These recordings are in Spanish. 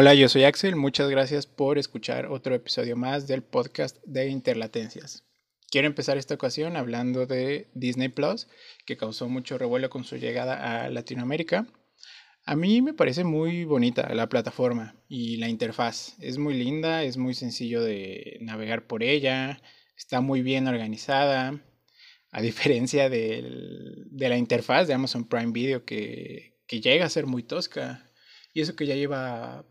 Hola, yo soy Axel. Muchas gracias por escuchar otro episodio más del podcast de Interlatencias. Quiero empezar esta ocasión hablando de Disney Plus, que causó mucho revuelo con su llegada a Latinoamérica. A mí me parece muy bonita la plataforma y la interfaz. Es muy linda, es muy sencillo de navegar por ella, está muy bien organizada, a diferencia de la interfaz de Amazon Prime Video que, que llega a ser muy tosca. Y eso que ya lleva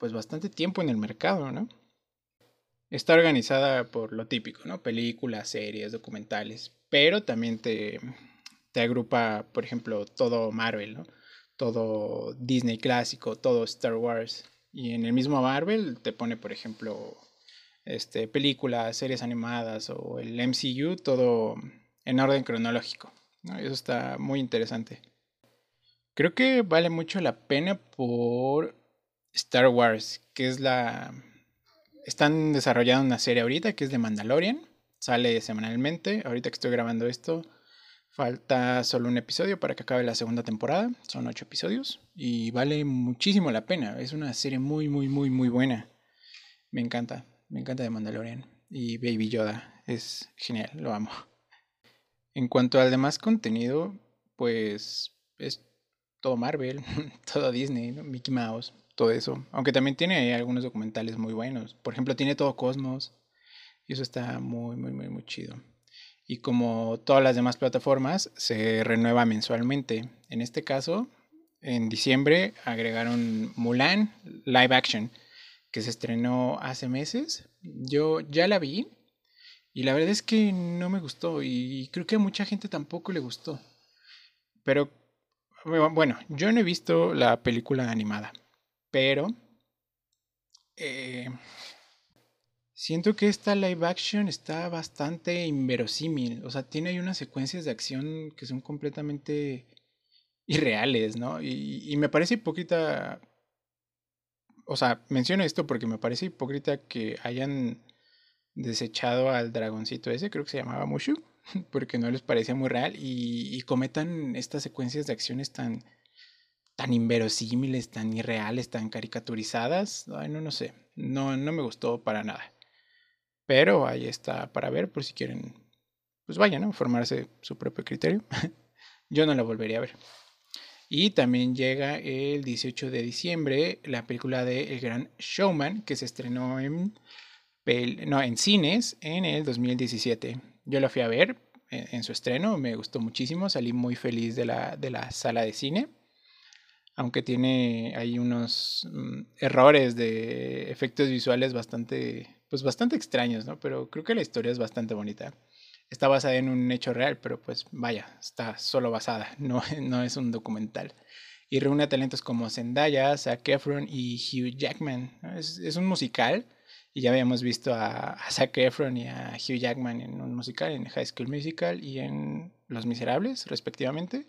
pues bastante tiempo en el mercado, ¿no? Está organizada por lo típico, ¿no? Películas, series, documentales, pero también te, te agrupa, por ejemplo, todo Marvel, ¿no? Todo Disney clásico, todo Star Wars. Y en el mismo Marvel te pone, por ejemplo, este, películas, series animadas o el MCU, todo en orden cronológico. ¿no? Eso está muy interesante. Creo que vale mucho la pena por Star Wars, que es la... Están desarrollando una serie ahorita que es de Mandalorian. Sale semanalmente. Ahorita que estoy grabando esto, falta solo un episodio para que acabe la segunda temporada. Son ocho episodios y vale muchísimo la pena. Es una serie muy, muy, muy, muy buena. Me encanta. Me encanta de Mandalorian. Y Baby Yoda es genial. Lo amo. En cuanto al demás contenido, pues es todo Marvel, todo Disney, Mickey Mouse, todo eso. Aunque también tiene algunos documentales muy buenos. Por ejemplo, tiene todo Cosmos. Y eso está muy, muy, muy, muy chido. Y como todas las demás plataformas, se renueva mensualmente. En este caso, en diciembre agregaron Mulan Live Action, que se estrenó hace meses. Yo ya la vi y la verdad es que no me gustó y creo que a mucha gente tampoco le gustó. Pero bueno, yo no he visto la película animada, pero eh, siento que esta live action está bastante inverosímil. O sea, tiene ahí unas secuencias de acción que son completamente irreales, ¿no? Y, me parece hipócrita. O sea, menciono esto porque me parece hipócrita que hayan desechado al dragoncito ese, creo que se llamaba Mushu, porque no les parecía muy real, y cometan estas secuencias de acciones tan tan inverosímiles, tan irreales, tan caricaturizadas. Ay, no, no sé. No, no me gustó para nada. Pero ahí está para ver por si quieren, pues vayan, ¿no? Formarse su propio criterio. Yo no la volvería a ver. Y también llega el 18 de diciembre la película de El Gran Showman, que se estrenó en, no, en cines en el 2017. Yo la fui a ver en, en, su estreno, me gustó muchísimo, salí muy feliz de la, de la sala de cine aunque tiene ahí unos mm, errores de efectos visuales bastante, pues bastante extraños, ¿no? Pero creo que la historia es bastante bonita. Está basada en un hecho real, pero pues vaya, está solo basada, no, no es un documental. Y reúne talentos como Zendaya, Zac Efron y Hugh Jackman. Es, es, un musical y ya habíamos visto a, a Zac Efron y a Hugh Jackman en un musical, en High School Musical y en Los Miserables, respectivamente.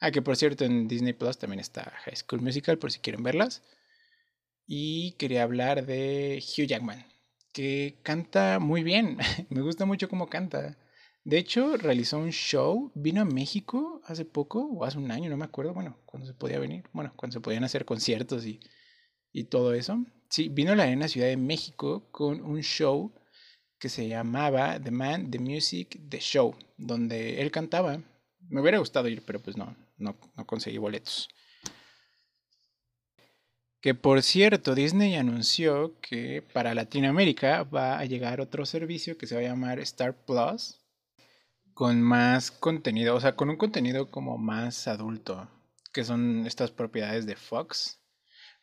Ah, que por cierto en Disney Plus también está High School Musical por si quieren verlas. Y quería hablar de Hugh Jackman, que canta muy bien. Me gusta mucho cómo canta. De hecho, realizó un show, vino a México hace poco, o hace un año, no me acuerdo, bueno, cuando se podía venir, bueno, cuando se podían hacer conciertos y, y todo eso. Sí, vino a la Arena Ciudad de México con un show que se llamaba The Man, The Music, The Show, donde él cantaba. Me hubiera gustado ir, pero pues no, no, conseguí boletos. Que por cierto, Disney anunció que para Latinoamérica va a llegar otro servicio que se va a llamar Star Plus con más contenido, o sea, con un contenido como más adulto, que son estas propiedades de Fox.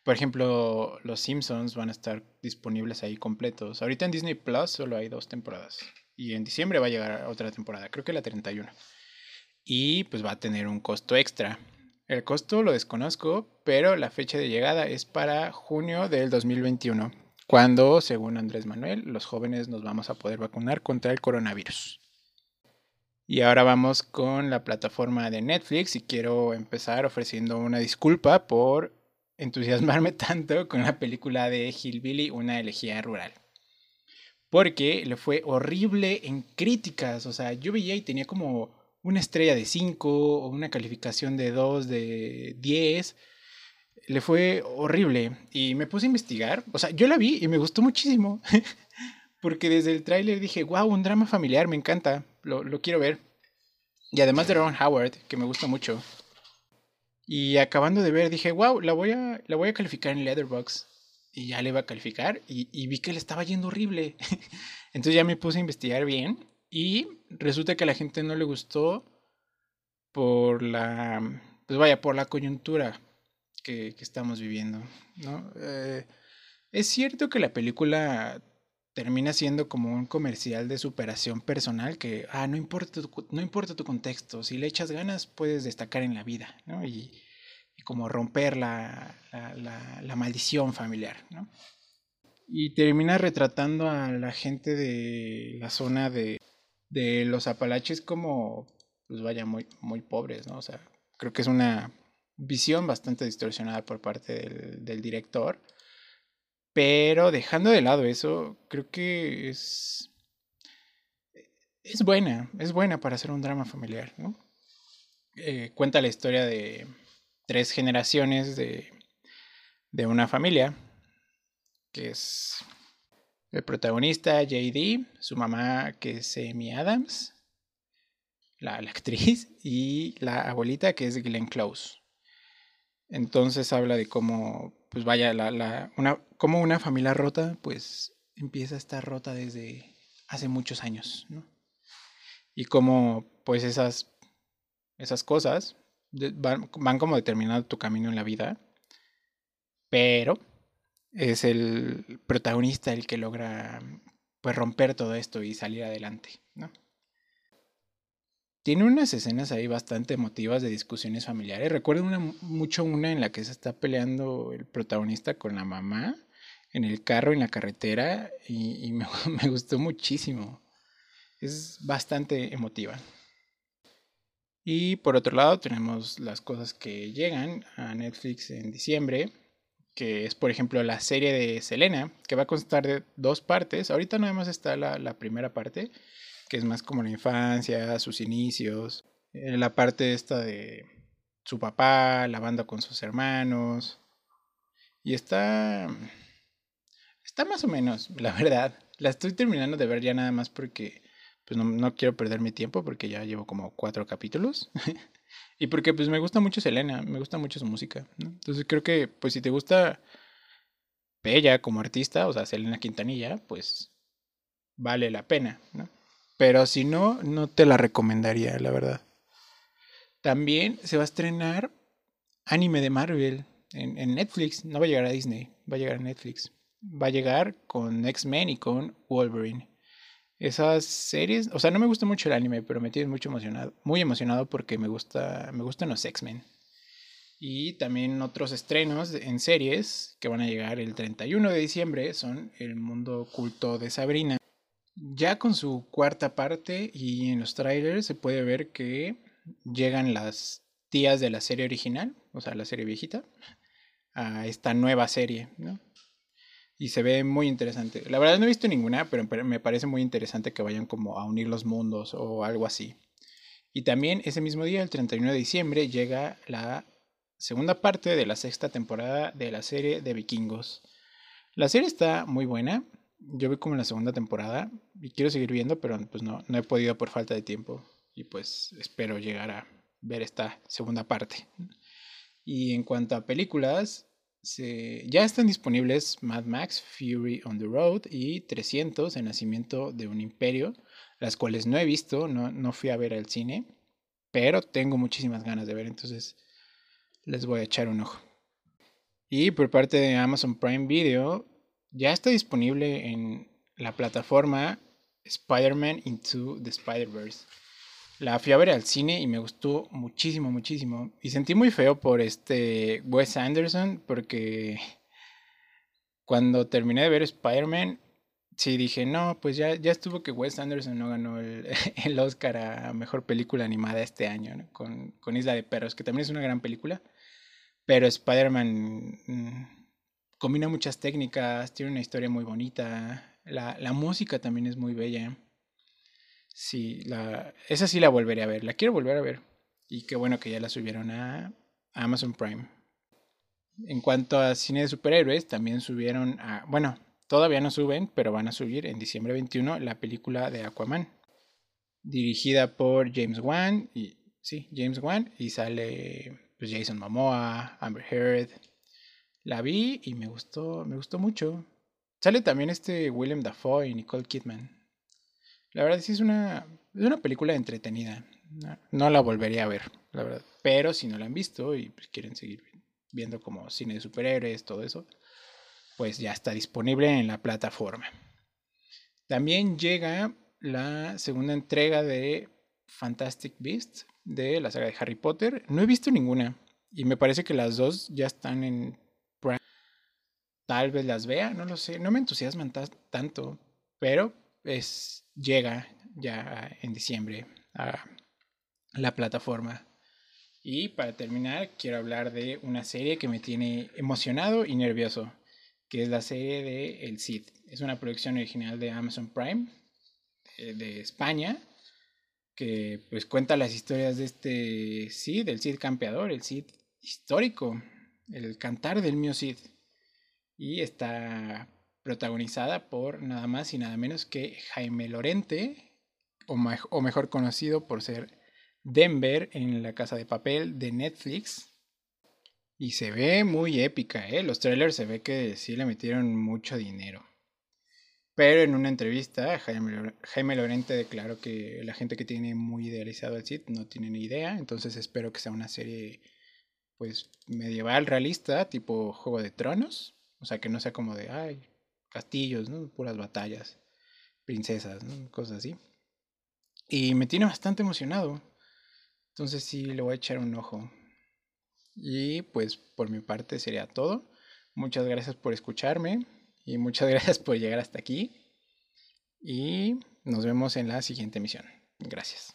Por ejemplo, los Simpsons van a estar disponibles ahí completos. Ahorita en Disney Plus solo hay dos temporadas. Y en diciembre va a llegar otra temporada, creo que la 31 y pues va a tener un costo extra. El costo lo desconozco, pero la fecha de llegada es para junio del 2021, cuando, según Andrés Manuel, los jóvenes nos vamos a poder vacunar contra el coronavirus. Y ahora vamos con la plataforma de Netflix y quiero empezar ofreciendo una disculpa por entusiasmarme tanto con la película de Hillbilly, una elegía rural. Porque le fue horrible en críticas, o sea, yo veía y tenía como una estrella de 5 o una calificación de 2 de 10. le fue horrible y me puse a investigar. O sea, yo la vi y me gustó muchísimo. Porque desde el tráiler dije, wow, un drama familiar, me encanta, lo, lo, quiero ver. Y además de Ron Howard, que me gusta mucho. Y acabando de ver, dije, wow, la voy a, la voy a calificar en Leatherbox. Y ya le iba a calificar y, y vi que le estaba yendo horrible. Entonces ya me puse a investigar bien y resulta que a la gente no le gustó por la, pues vaya, por la coyuntura que, estamos viviendo, ¿no? Eh, es cierto que la película termina siendo como un comercial de superación personal que, ah, no importa tu, no importa tu contexto, si le echas ganas puedes destacar en la vida, ¿no? Y, y como romper la, la, la, la, maldición familiar, ¿no? Y termina retratando a la gente de la zona de, de los Apalaches como, pues vaya, muy, muy pobres, ¿no? O sea, creo que es una visión bastante distorsionada por parte del, director pero dejando de lado eso, creo que es. Es buena, es buena para hacer un drama familiar, ¿no? Eh, cuenta la historia de tres generaciones de, de una familia, que es el protagonista JD, su mamá que es Amy Adams, la, actriz, y la abuelita que es Glenn Close. Entonces habla de cómo, pues vaya, la, la, una, como una familia rota, pues empieza a estar rota desde hace muchos años, ¿no? Y como, pues esas, esas cosas van, van como determinando tu camino en la vida, pero es el protagonista el que logra, pues, romper todo esto y salir adelante, ¿no? Tiene unas escenas ahí bastante emotivas de discusiones familiares. Recuerdo mucho una en la que se está peleando el protagonista con la mamá en el carro, en la carretera, y, me, gustó muchísimo. Es bastante emotiva. Y por otro lado tenemos las cosas que llegan a Netflix en diciembre, que es por ejemplo la serie de Selena, que va a constar de dos partes. Ahorita nada más está la, la primera parte que es más como la infancia, sus inicios, eh, la parte esta de su papá, la banda con sus hermanos. Y está... Está más o menos, la verdad. La estoy terminando de ver ya nada más porque pues no, no quiero perder mi tiempo porque ya llevo como cuatro capítulos. y porque pues me gusta mucho Selena, me gusta mucho su música. ¿no? Entonces creo que pues si te gusta ella como artista, o sea, Selena Quintanilla, pues vale la pena, ¿no? Pero si no, no te la recomendaría, la verdad. También se va a estrenar anime de Marvel en, en, Netflix. No va a llegar a Disney, va a llegar a Netflix. Va a llegar con X-Men y con Wolverine. Esas series, o sea, no me gusta mucho el anime, pero me tiene mucho emocionado, muy emocionado porque me gusta, me gustan los X-Men. Y también otros estrenos en series que van a llegar el 31 de diciembre son El mundo oculto de Sabrina, ya con su cuarta parte y en los trailers se puede ver que llegan las tías de la serie original, o sea, la serie viejita, a esta nueva serie, ¿no? Y se ve muy interesante. La verdad no he visto ninguna, pero me parece muy interesante que vayan como a unir los mundos o algo así. Y también ese mismo día, el 31 de diciembre, llega la segunda parte de la sexta temporada de la serie de vikingos. La serie está muy buena, yo vi como en la segunda temporada y quiero seguir viendo, pero pues no, no he podido por falta de tiempo y pues espero llegar a ver esta segunda parte. Y en cuanto a películas, ya están disponibles Mad Max, Fury on the Road y 300, El Nacimiento de un Imperio, las cuales no he visto, no, no fui a ver al cine, pero tengo muchísimas ganas de ver, entonces les voy a echar un ojo. Y por parte de Amazon Prime Video, ya está disponible en la plataforma Spider-Man Into the Spider-Verse. La fui a ver al cine y me gustó muchísimo, muchísimo. Y sentí muy feo por este Wes Anderson porque cuando terminé de ver Spider-Man, sí dije, no, pues ya, ya estuvo que Wes Anderson no ganó el, el Oscar a Mejor Película Animada este año, con, con Isla de Perros, que también es una gran película. Pero Spider-Man mm, combina muchas técnicas, tiene una historia muy bonita, la, la música también es muy bella. Sí, la, esa sí la volveré a ver, la quiero volver a ver. Y qué bueno que ya la subieron a Amazon Prime. En cuanto a cine de superhéroes, también subieron a, bueno, todavía no suben, pero van a subir en diciembre 21 la película de Aquaman, dirigida por James Wan y sí, James Wan y sale pues, Jason Momoa, Amber Heard. La vi y me gustó, me gustó mucho. Sale también este William Dafoe y Nicole Kidman. La verdad sí es una, es una película entretenida. No, la volvería a ver, la verdad. Pero si no la han visto y pues, quieren seguir viendo como cine de superhéroes, todo eso, pues ya está disponible en la plataforma. También llega la segunda entrega de Fantastic Beasts de la saga de Harry Potter. No he visto ninguna y me parece que las dos ya están en Tal vez las vea, no lo sé, no me entusiasman tanto, pero es, llega ya en diciembre a la plataforma. Y para terminar, quiero hablar de una serie que me tiene emocionado y nervioso, que es la serie de El Cid. Es una producción original de Amazon Prime de, de España, que pues cuenta las historias de este Cid, el Cid campeador, el Cid histórico, el cantar del mío Cid y está protagonizada por nada más y nada menos que Jaime Lorente, o, mejor conocido por ser Denver en La Casa de Papel de Netflix. Y se ve muy épica, ¿eh? Los trailers se ve que sí le metieron mucho dinero. Pero en una entrevista, Jaime, Jaime Lorente declaró que la gente que tiene muy idealizado el sitio no tiene ni idea. Entonces espero que sea una serie, pues, medieval realista, tipo Juego de Tronos. O sea, que no sea como de, ay, castillos, ¿no? Puras batallas, princesas, ¿no? Cosas así. Y me tiene bastante emocionado. Entonces sí, le voy a echar un ojo. Y pues por mi parte sería todo. Muchas gracias por escucharme y muchas gracias por llegar hasta aquí. Y nos vemos en la siguiente emisión. Gracias.